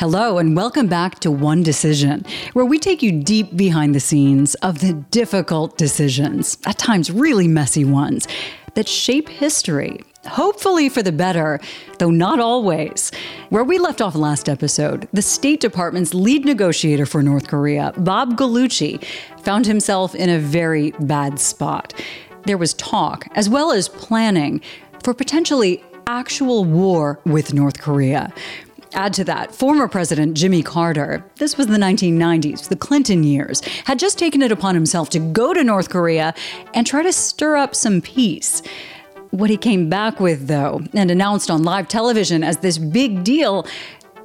Hello, and welcome back to One Decision, where we take you deep behind the scenes of the difficult decisions, at times really messy ones, that shape history. Hopefully for the better, though not always. Where we left off last episode, the State Department's lead negotiator for North Korea, Bob Gallucci, found himself in a very bad spot. There was talk, as well as planning, for potentially actual war with North Korea. Add to that, former President Jimmy Carter, this was the 1990s, the Clinton years, had just taken it upon himself to go to North Korea and try to stir up some peace. What he came back with, though, and announced on live television as this big deal,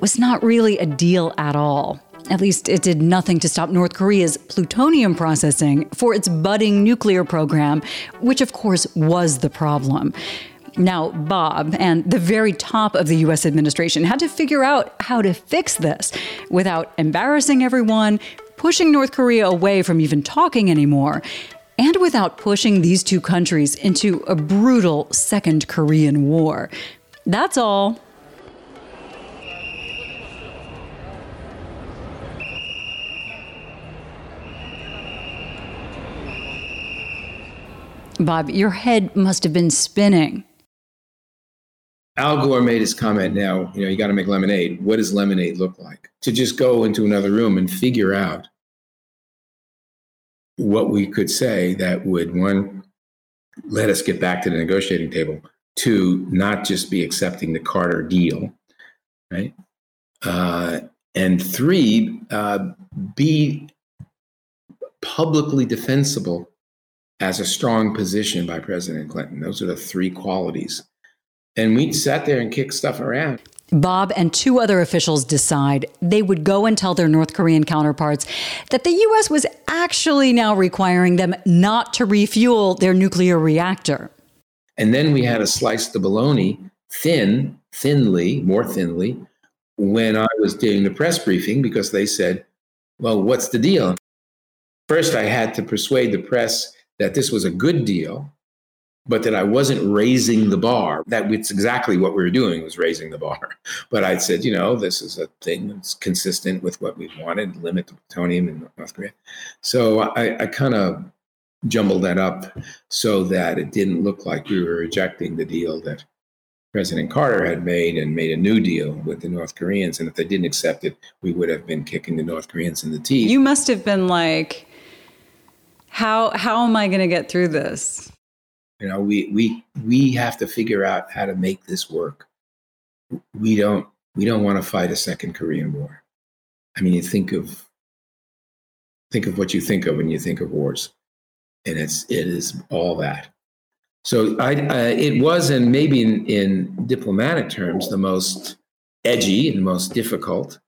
was not really a deal at all. At least it did nothing to stop North Korea's plutonium processing for its budding nuclear program, which of course was the problem. Now, Bob and the very top of the US administration had to figure out how to fix this without embarrassing everyone, pushing North Korea away from even talking anymore, and without pushing these two countries into a brutal Second Korean War. That's all. Bob, your head must have been spinning. Al Gore made his comment now, you know, you got to make lemonade. What does lemonade look like? To just go into another room and figure out what we could say that would, one, let us get back to the negotiating table, two, not just be accepting the Carter deal, right? Uh, and three, uh, be publicly defensible as a strong position by President Clinton. Those are the three qualities and we sat there and kicked stuff around. Bob and two other officials decide they would go and tell their North Korean counterparts that the U.S. was actually now requiring them not to refuel their nuclear reactor. And then we had to slice the bologna thin, thinly, more thinly, when I was doing the press briefing because they said, well, what's the deal? First, I had to persuade the press that this was a good deal but that I wasn't raising the bar. That was exactly what we were doing was raising the bar. But I said, you know, this is a thing that's consistent with what we wanted, limit the plutonium in North Korea. So I, I kind of jumbled that up so that it didn't look like we were rejecting the deal that President Carter had made and made a new deal with the North Koreans. And if they didn't accept it, we would have been kicking the North Koreans in the teeth. You must have been like, how how am I going to get through this? You know, we we we have to figure out how to make this work. We don't we don't want to fight a second Korean War. I mean, you think of think of what you think of when you think of wars, and it's it is all that. So I, uh, it was, and maybe in, in diplomatic terms, the most edgy and most difficult.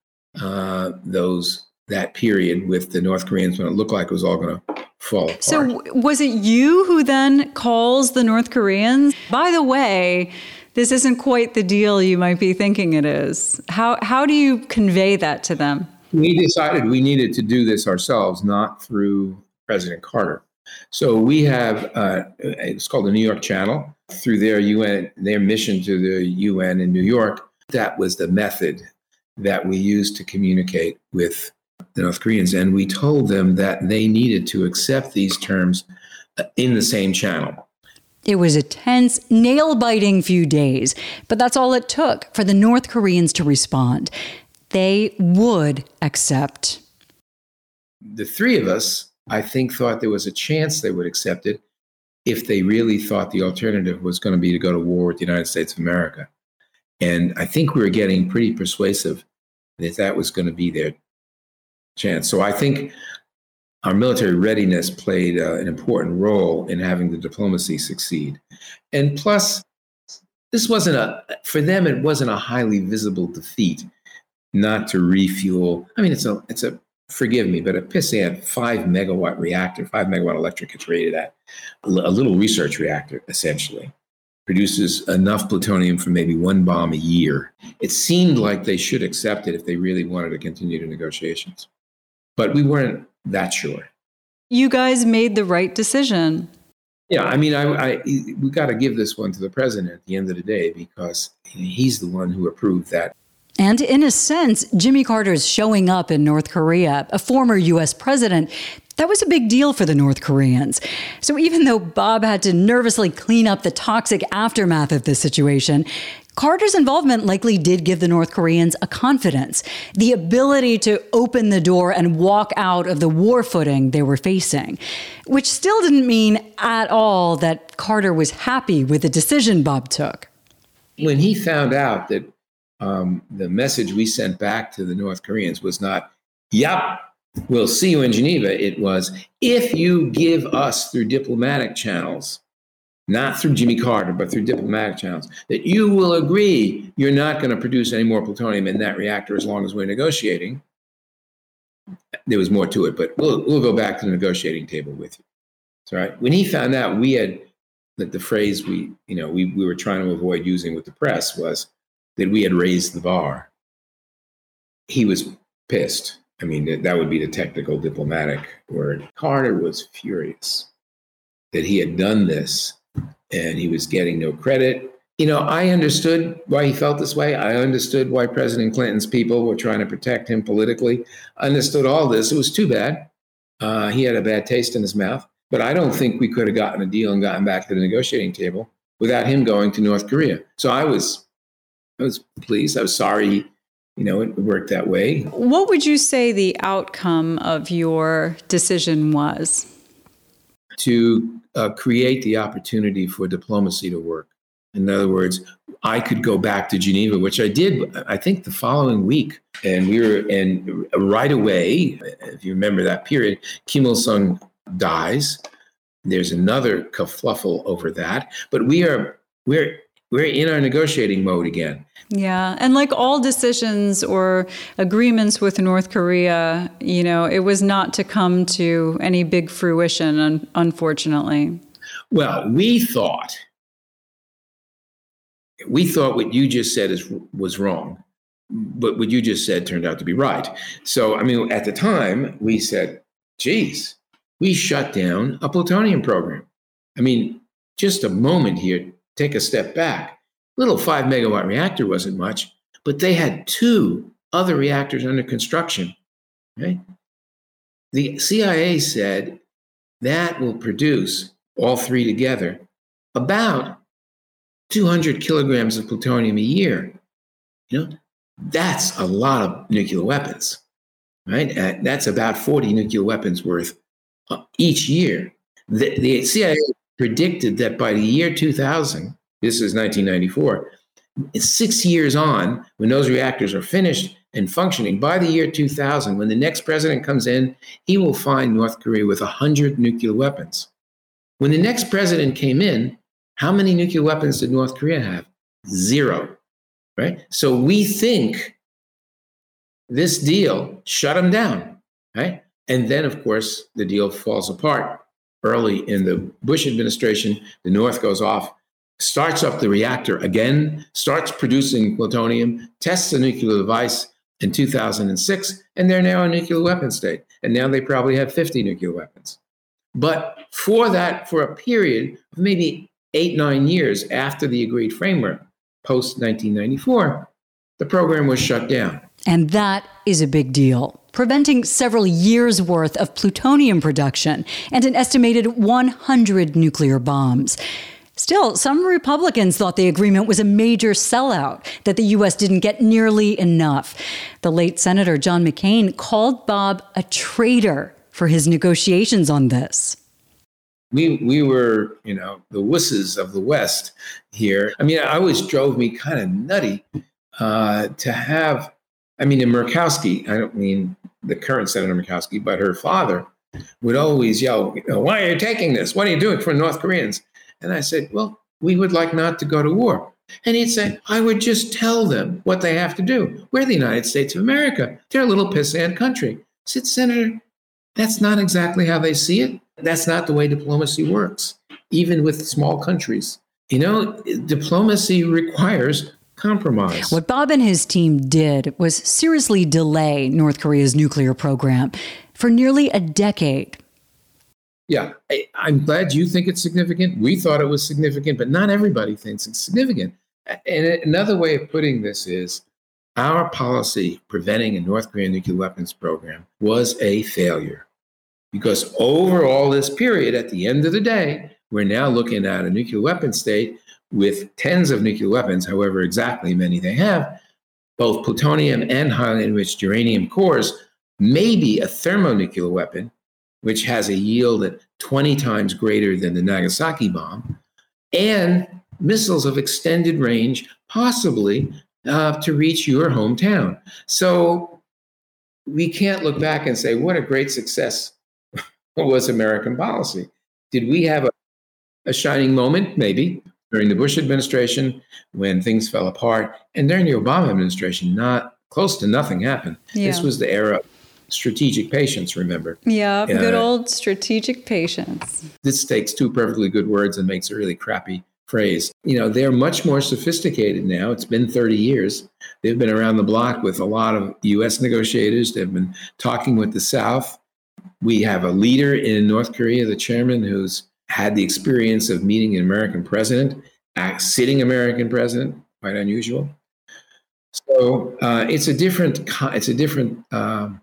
Uh, those that period with the North Koreans when it looked like it was all going to fall apart. So, was it you who then calls the North Koreans? By the way, this isn't quite the deal you might be thinking it is. How, how do you convey that to them? We decided we needed to do this ourselves, not through President Carter. So we have uh, it's called the New York Channel. Through their UN, their mission to the UN in New York, that was the method that we used to communicate with the North Koreans, and we told them that they needed to accept these terms uh, in the same channel. It was a tense, nail biting few days, but that's all it took for the North Koreans to respond. They would accept. The three of us, I think, thought there was a chance they would accept it if they really thought the alternative was going to be to go to war with the United States of America. And I think we were getting pretty persuasive that that was going to be their chance. So I think our military readiness played uh, an important role in having the diplomacy succeed. And plus, this wasn't a, for them, it wasn't a highly visible defeat not to refuel. I mean, it's a, it's a, forgive me, but a pissant five megawatt reactor, five megawatt electric, it's rated at a little research reactor, essentially produces enough plutonium for maybe one bomb a year. It seemed like they should accept it if they really wanted to continue the negotiations but we weren't that sure. You guys made the right decision. Yeah, I mean, I, I we got to give this one to the president at the end of the day because he's the one who approved that. And in a sense, Jimmy Carter's showing up in North Korea, a former US president, that was a big deal for the North Koreans. So even though Bob had to nervously clean up the toxic aftermath of this situation, Carter's involvement likely did give the North Koreans a confidence, the ability to open the door and walk out of the war footing they were facing, which still didn't mean at all that Carter was happy with the decision Bob took. When he found out that um, the message we sent back to the North Koreans was not, yep, we'll see you in Geneva. It was, if you give us through diplomatic channels not through Jimmy Carter, but through diplomatic channels, that you will agree you're not going to produce any more plutonium in that reactor as long as we're negotiating. There was more to it, but we'll, we'll go back to the negotiating table with you. That's right. When he found out we had that the phrase we, you know, we, we were trying to avoid using with the press was that we had raised the bar. He was pissed. I mean, that, that would be the technical diplomatic word. Carter was furious that he had done this and he was getting no credit. You know, I understood why he felt this way. I understood why President Clinton's people were trying to protect him politically. I understood all this. It was too bad. Uh, he had a bad taste in his mouth. But I don't think we could have gotten a deal and gotten back to the negotiating table without him going to North Korea. So I was, I was pleased. I was sorry, you know, it worked that way. What would you say the outcome of your decision was? To uh, create the opportunity for diplomacy to work. In other words, I could go back to Geneva, which I did, I think, the following week. And we were, and right away, if you remember that period, Kim Il sung dies. There's another kerfluffle over that. But we are, we're we're in our negotiating mode again. Yeah. And like all decisions or agreements with North Korea, you know, it was not to come to any big fruition, un- unfortunately. Well, we thought, we thought what you just said is, was wrong, but what you just said turned out to be right. So, I mean, at the time, we said, geez, we shut down a plutonium program. I mean, just a moment here take a step back. Little five megawatt reactor wasn't much, but they had two other reactors under construction. Right? The CIA said that will produce all three together about 200 kilograms of plutonium a year. You know, that's a lot of nuclear weapons, right? Uh, that's about 40 nuclear weapons worth uh, each year. The, the CIA predicted that by the year 2000, this is 1994, six years on, when those reactors are finished and functioning, by the year 2000, when the next president comes in, he will find North Korea with 100 nuclear weapons. When the next president came in, how many nuclear weapons did North Korea have? Zero, right? So we think this deal shut them down, right? And then, of course, the deal falls apart early in the Bush administration, the North goes off, starts up the reactor again, starts producing plutonium, tests a nuclear device in 2006, and they're now a nuclear weapon state. And now they probably have 50 nuclear weapons. But for that, for a period of maybe eight, nine years after the agreed framework, post 1994, the program was shut down. And that is a big deal preventing several years' worth of plutonium production and an estimated 100 nuclear bombs. Still, some Republicans thought the agreement was a major sellout, that the U.S. didn't get nearly enough. The late Senator John McCain called Bob a traitor for his negotiations on this. We, we were, you know, the wusses of the West here. I mean, it always drove me kind of nutty uh, to have I mean, in Murkowski, I don't mean the current Senator Murkowski, but her father would always yell, Why are you taking this? What are you doing for North Koreans? And I said, Well, we would like not to go to war. And he'd say, I would just tell them what they have to do. We're the United States of America. They're a little pissant country. I said, Senator, that's not exactly how they see it. That's not the way diplomacy works, even with small countries. You know, diplomacy requires compromise. What Bob and his team did was seriously delay North Korea's nuclear program for nearly a decade. Yeah, I, am glad you think it's significant. We thought it was significant, but not everybody thinks it's significant. And another way of putting this is our policy preventing a North Korean nuclear weapons program was a failure. Because over all this period, at the end of the day, we're now looking at a nuclear weapon state with tens of nuclear weapons, however exactly many they have, both plutonium and highly enriched uranium cores, maybe a thermonuclear weapon, which has a yield at 20 times greater than the Nagasaki bomb, and missiles of extended range, possibly uh, to reach your hometown. So we can't look back and say, what a great success was American policy. Did we have a, a shining moment? Maybe during the Bush administration when things fell apart, and during the Obama administration, not close to nothing happened. Yeah. This was the era of strategic patience, remember? Yeah, uh, good old strategic patience. This takes two perfectly good words and makes a really crappy phrase. You know, they're much more sophisticated now. It's been 30 years. They've been around the block with a lot of US negotiators. They've been talking with the South. We have a leader in North Korea, the chairman, who's had the experience of meeting an American president, sitting American president, quite unusual. So uh, it's a different it's a different um,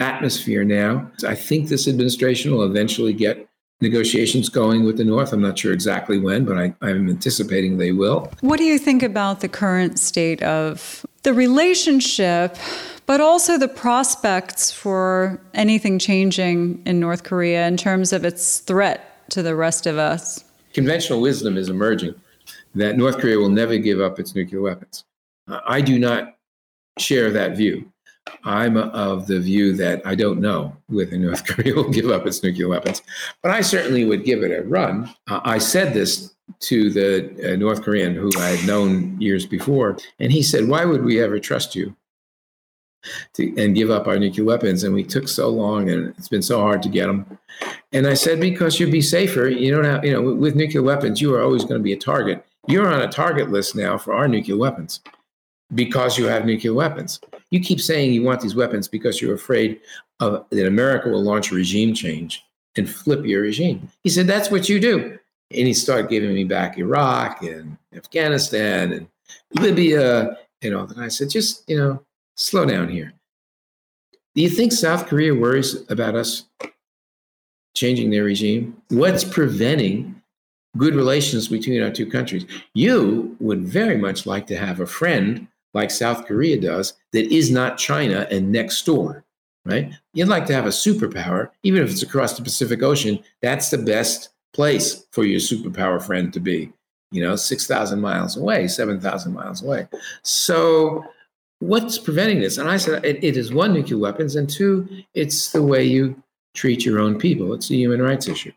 atmosphere now. I think this administration will eventually get negotiations going with the North. I'm not sure exactly when, but I, I'm anticipating they will. What do you think about the current state of the relationship, but also the prospects for anything changing in North Korea in terms of its threat to the rest of us? Conventional wisdom is emerging that North Korea will never give up its nuclear weapons. I do not share that view. I'm of the view that I don't know whether North Korea will give up its nuclear weapons, but I certainly would give it a run. Uh, I said this to the uh, North Korean who I had known years before, and he said, Why would we ever trust you? To, and give up our nuclear weapons. And we took so long, and it's been so hard to get them. And I said, because you'd be safer. You don't have, you know, with nuclear weapons, you are always going to be a target. You're on a target list now for our nuclear weapons because you have nuclear weapons. You keep saying you want these weapons because you're afraid of, that America will launch a regime change and flip your regime. He said, That's what you do. And he started giving me back Iraq and Afghanistan and Libya and all that. I said, Just, you know, slow down here. Do you think South Korea worries about us changing their regime? What's preventing good relations between our two countries? You would very much like to have a friend like South Korea does, that is not China and next door, right? You'd like to have a superpower, even if it's across the Pacific Ocean. That's the best place for your superpower friend to be, you know, 6,000 miles away, 7,000 miles away. So, what's preventing this? And I said, it, it is one, nuclear weapons, and two, it's the way you treat your own people. It's a human rights issue.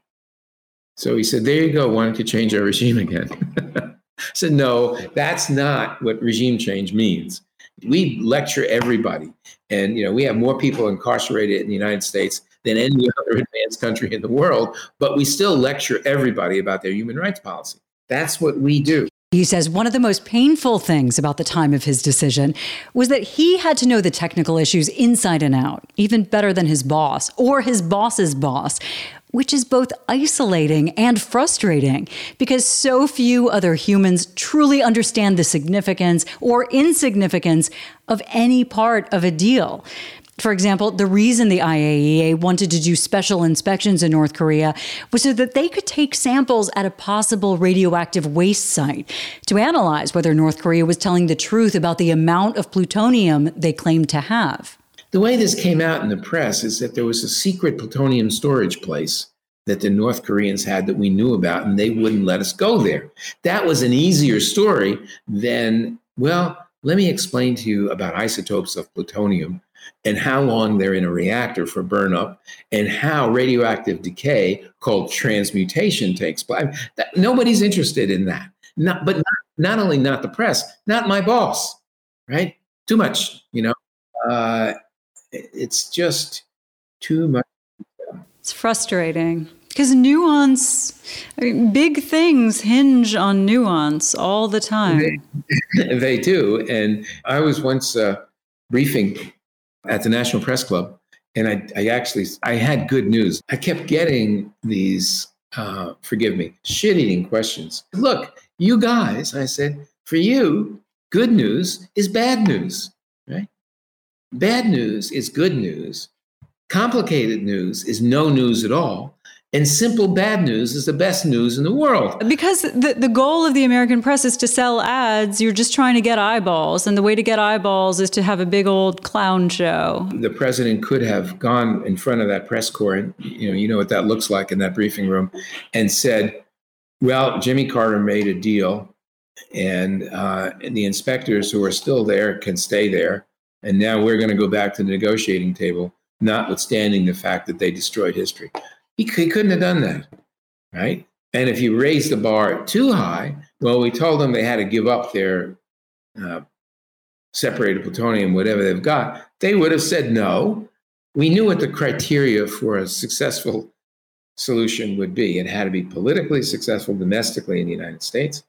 So he said, there you go. Why don't you change our regime again? I said, no, that's not what regime change means. We lecture everybody. And, you know, we have more people incarcerated in the United States than any other advanced country in the world, but we still lecture everybody about their human rights policy. That's what we do. He says one of the most painful things about the time of his decision was that he had to know the technical issues inside and out, even better than his boss or his boss's boss, which is both isolating and frustrating because so few other humans truly understand the significance or insignificance of any part of a deal. For example, the reason the IAEA wanted to do special inspections in North Korea was so that they could take samples at a possible radioactive waste site to analyze whether North Korea was telling the truth about the amount of plutonium they claimed to have. The way this came out in the press is that there was a secret plutonium storage place that the North Koreans had that we knew about, and they wouldn't let us go there. That was an easier story than, well, let me explain to you about isotopes of plutonium and how long they're in a reactor for burn up and how radioactive decay called transmutation takes place. Nobody's interested in that. Not, but not, not, only not the press, not my boss, right? Too much, you know. Uh, it's just too much. It's frustrating because nuance, I mean, big things hinge on nuance all the time. They, they do. And I was once uh, briefing at the National Press Club, and I, I actually I had good news. I kept getting these, uh, forgive me, shit-eating questions. Look, you guys, I said, for you, good news is bad news. right? Bad news is good news. Complicated news is no news at all. And simple bad news is the best news in the world. Because the, the goal of the American press is to sell ads. You're just trying to get eyeballs. And the way to get eyeballs is to have a big old clown show. The president could have gone in front of that press corps, and you know, you know what that looks like in that briefing room, and said, Well, Jimmy Carter made a deal, and, uh, and the inspectors who are still there can stay there. And now we're going to go back to the negotiating table, notwithstanding the fact that they destroyed history. He, he couldn't have done that, right? And if you raise the bar too high, well, we told them they had to give up their uh, separated plutonium, whatever they've got. They would have said no. We knew what the criteria for a successful solution would be. It had to be politically successful domestically in the United States.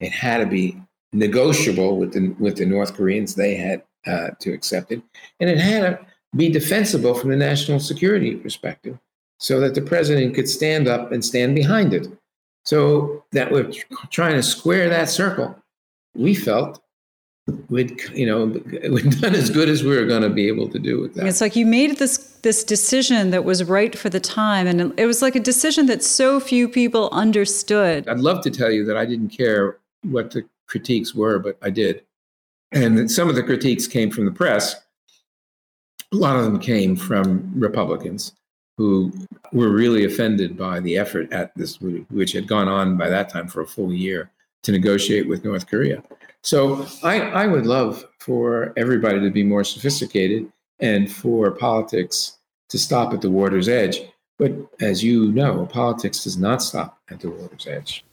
It had to be negotiable with the with the North Koreans. They had uh, to accept it, and it had to be defensible from the national security perspective so that the president could stand up and stand behind it. So that we're trying to square that circle. We felt we'd you know we'd done as good as we were going to be able to do with that. It's like you made this this decision that was right for the time, and it was like a decision that so few people understood. I'd love to tell you that I didn't care what the critiques were, but I did, and some of the critiques came from the press. A lot of them came from Republicans who were really offended by the effort at this, which had gone on by that time for a full year to negotiate with North Korea. So I, I would love for everybody to be more sophisticated and for politics to stop at the water's edge. But as you know, politics does not stop at the water's edge.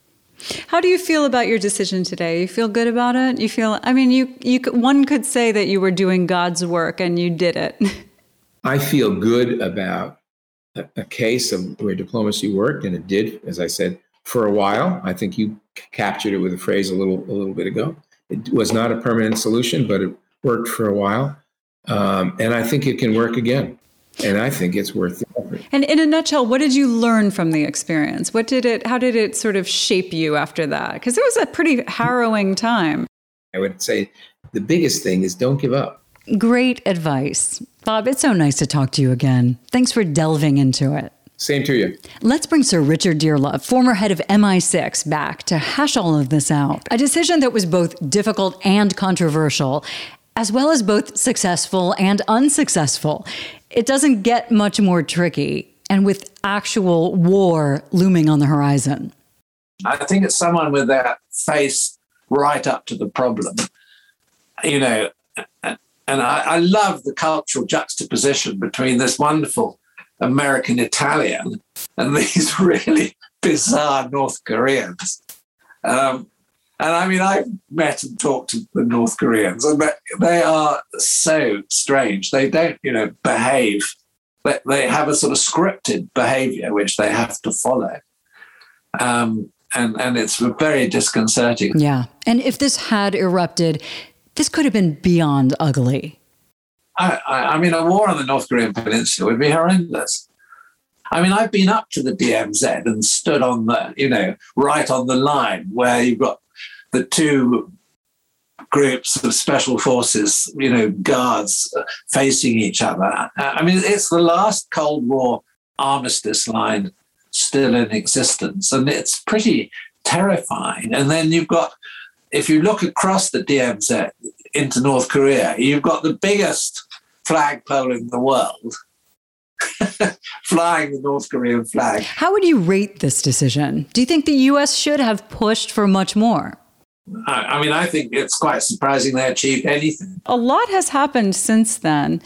How do you feel about your decision today? You feel good about it? You feel I mean you you one could say that you were doing God's work and you did it. I feel good about a, a case of where diplomacy worked, and it did, as I said, for a while. I think you captured it with a phrase a little a little bit ago. It was not a permanent solution, but it worked for a while, um, and I think it can work again. And I think it's worth the effort. And in a nutshell, what did you learn from the experience? What did it? How did it sort of shape you after that? Because it was a pretty harrowing time. I would say the biggest thing is don't give up. Great advice. Bob, it's so nice to talk to you again. Thanks for delving into it. Same to you. Let's bring Sir Richard Dearlove, former head of MI6, back to hash all of this out. A decision that was both difficult and controversial, as well as both successful and unsuccessful. It doesn't get much more tricky, and with actual war looming on the horizon. I think it's someone with their face right up to the problem. You know, and I, I love the cultural juxtaposition between this wonderful American Italian and these really bizarre North Koreans. Um, and I mean, I've met and talked to the North Koreans, and they are so strange. They don't, you know, behave. They have a sort of scripted behavior which they have to follow. Um, and, and it's very disconcerting. Yeah. And if this had erupted this could have been beyond ugly. I, I, I mean, a war on the North Korean peninsula would be horrendous. I mean, I've been up to the DMZ and stood on the, you know, right on the line where you've got the two groups of special forces, you know, guards facing each other. Uh, I mean, it's the last Cold War armistice line still in existence, and it's pretty terrifying. And then you've got if you look across the DMZ into North Korea, you've got the biggest flagpole in the world flying the North Korean flag. How would you rate this decision? Do you think the US should have pushed for much more? I, I mean, I think it's quite surprising they achieved anything. A lot has happened since then.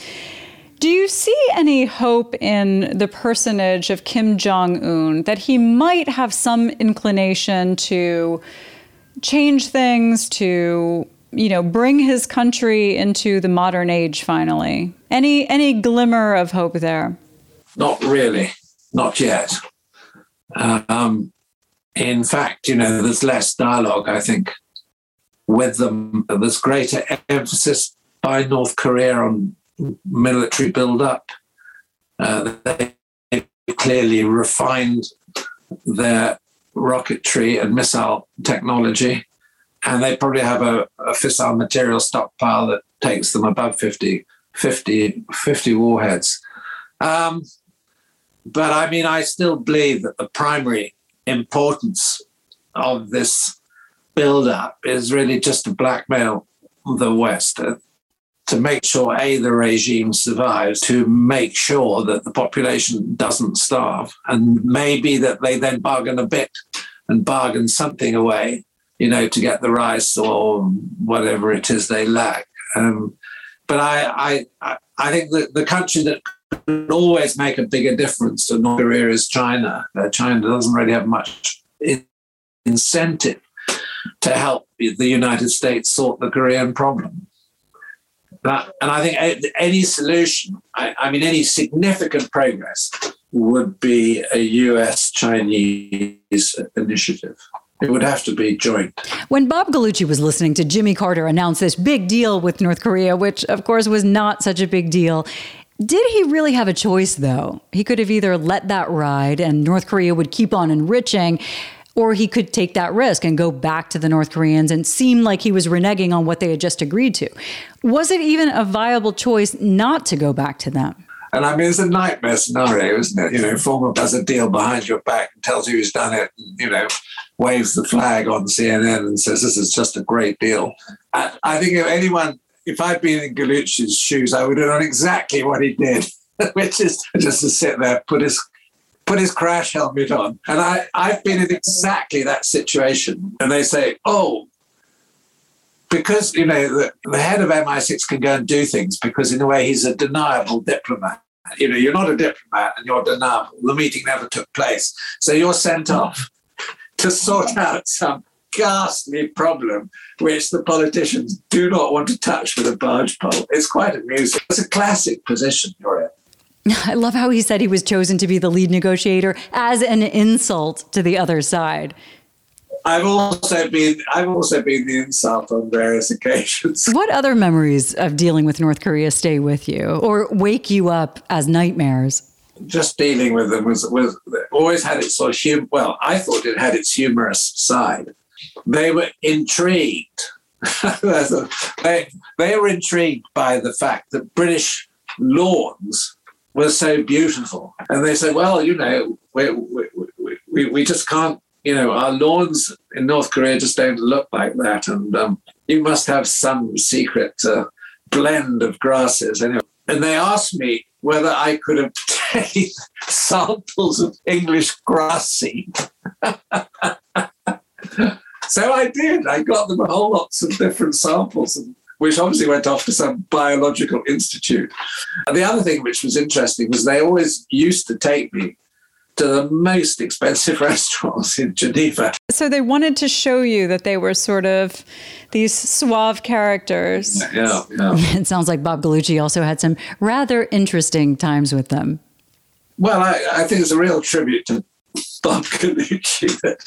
Do you see any hope in the personage of Kim Jong un that he might have some inclination to? Change things, to you know, bring his country into the modern age finally? Any any glimmer of hope there? Not really, not yet. Um, in fact, you know, there's less dialogue. I think with them. There's greater emphasis by North Korea on military build-up. Uh, they clearly refined their rocketry and missile technology. And they probably have a, a fissile material stockpile that takes them above 50, 50, 50 warheads. Um, but I mean, I still believe that the primary importance of this build up is really just to blackmail the West to make sure A, the regime survives, to make sure that the population doesn't starve, and maybe that they then bargain a bit and bargain something away, you know, to get the rice or whatever it is they lack. Um, but I, I, I think that the country that could always make a bigger difference to North Korea is China. Uh, China doesn't really have much incentive to help the United States sort the Korean problem. And I think any solution, I, I mean, any significant progress would be a US Chinese initiative. It would have to be joint. When Bob Gallucci was listening to Jimmy Carter announce this big deal with North Korea, which of course was not such a big deal, did he really have a choice, though? He could have either let that ride and North Korea would keep on enriching, or he could take that risk and go back to the North Koreans and seem like he was reneging on what they had just agreed to. Was it even a viable choice not to go back to them? And I mean, it's a nightmare scenario, isn't it? You know, former does a deal behind your back and tells you he's done it, and, you know, waves the flag on CNN and says this is just a great deal. I, I think if anyone if I'd been in Gallucci's shoes, I would have done exactly what he did, which is just to sit there, put his put his crash helmet on. And I, I've been in exactly that situation. And they say, oh, because, you know, the, the head of MI6 can go and do things because, in a way, he's a deniable diplomat. You know, you're not a diplomat and you're deniable. The meeting never took place. So you're sent off to sort out some ghastly problem which the politicians do not want to touch with a barge pole. It's quite amusing. It's a classic position you're in. I love how he said he was chosen to be the lead negotiator as an insult to the other side. I've also been I've also been the insult on various occasions. What other memories of dealing with North Korea stay with you or wake you up as nightmares? Just dealing with them was was always had its sort of hum- well, I thought it had its humorous side they were intrigued. they, they were intrigued by the fact that British lawns were so beautiful. And they said, well, you know, we, we, we, we just can't, you know, our lawns in North Korea just don't look like that. And um, you must have some secret uh, blend of grasses. Anyway. And they asked me whether I could obtain samples of English grass seed. So I did. I got them a whole lots of different samples, which obviously went off to some biological institute. And the other thing which was interesting was they always used to take me to the most expensive restaurants in Geneva. So they wanted to show you that they were sort of these suave characters. Yeah, yeah. It sounds like Bob Gallucci also had some rather interesting times with them. Well, I, I think it's a real tribute to Bob Gallucci that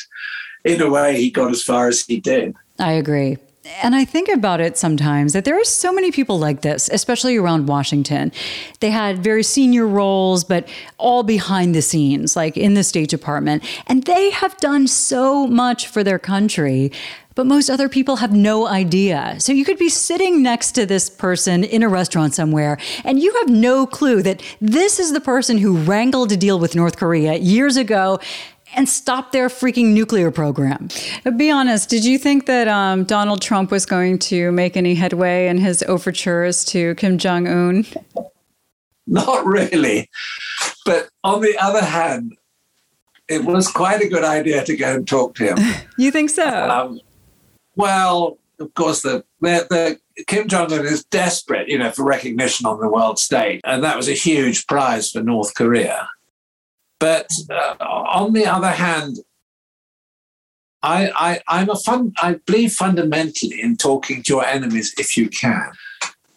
in a way, he got as far as he did. I agree. And I think about it sometimes that there are so many people like this, especially around Washington. They had very senior roles, but all behind the scenes, like in the State Department. And they have done so much for their country, but most other people have no idea. So you could be sitting next to this person in a restaurant somewhere, and you have no clue that this is the person who wrangled a deal with North Korea years ago and stop their freaking nuclear program. Be honest, did you think that um, Donald Trump was going to make any headway in his overtures to Kim Jong un? Not really. But on the other hand, it was quite a good idea to go and talk to him. you think so? Um, well, of course, the, the, the Kim Jong Un is desperate, you know, for recognition on the world stage, and that was a huge prize for North Korea. But uh, on the other hand, I, I, am a fun, I believe fundamentally in talking to your enemies if you can.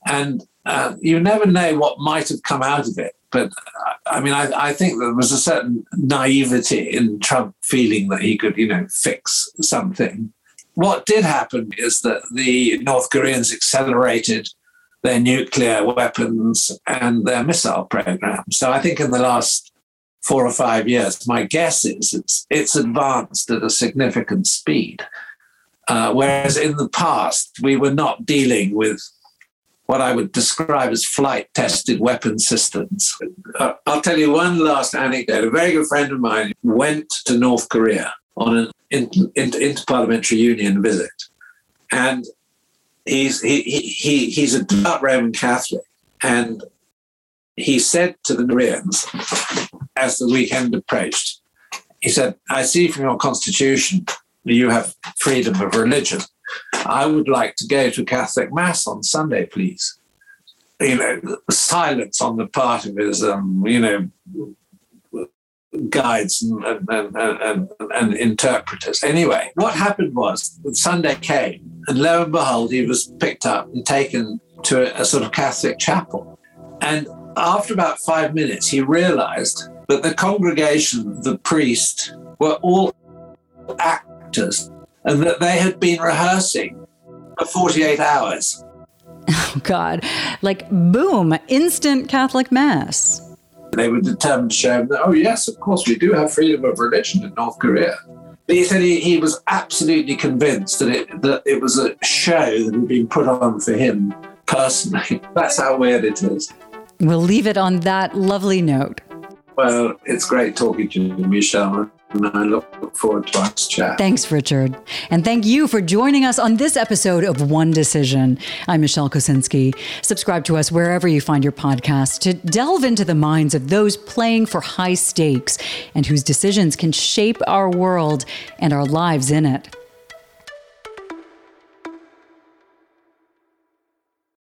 And uh, you never know what might have come out of it. But I mean, I, I, think there was a certain naivety in Trump feeling that he could, you know, fix something. What did happen is that the North Koreans accelerated their nuclear weapons and their missile program. So I think in the last four or five years. My guess is it's, it's advanced at a significant speed. Uh, whereas in the past, we were not dealing with what I would describe as flight tested weapon systems. Uh, I'll tell you one last anecdote. A very good friend of mine went to North Korea on an inter- inter- interparliamentary union visit. And he's, he, he, he's a devout Roman Catholic. And he said to the Koreans as the weekend approached, he said, I see from your constitution that you have freedom of religion. I would like to go to Catholic Mass on Sunday, please. You know, silence on the part of his, um, you know, guides and, and, and, and, interpreters. Anyway, what happened was Sunday came, and lo and behold, he was picked up and taken to a, a sort of Catholic chapel. And after about five minutes, he realized that the congregation, the priest, were all actors and that they had been rehearsing for 48 hours. Oh, God. Like, boom, instant Catholic Mass. They were determined to show him that, oh, yes, of course, we do have freedom of religion in North Korea. He said he, he was absolutely convinced that it, that it was a show that had been put on for him personally. That's how weird it is. We'll leave it on that lovely note. Well, it's great talking to you, Michelle. And I look forward to our chat. Thanks, Richard. And thank you for joining us on this episode of One Decision. I'm Michelle Kosinski. Subscribe to us wherever you find your podcast to delve into the minds of those playing for high stakes and whose decisions can shape our world and our lives in it.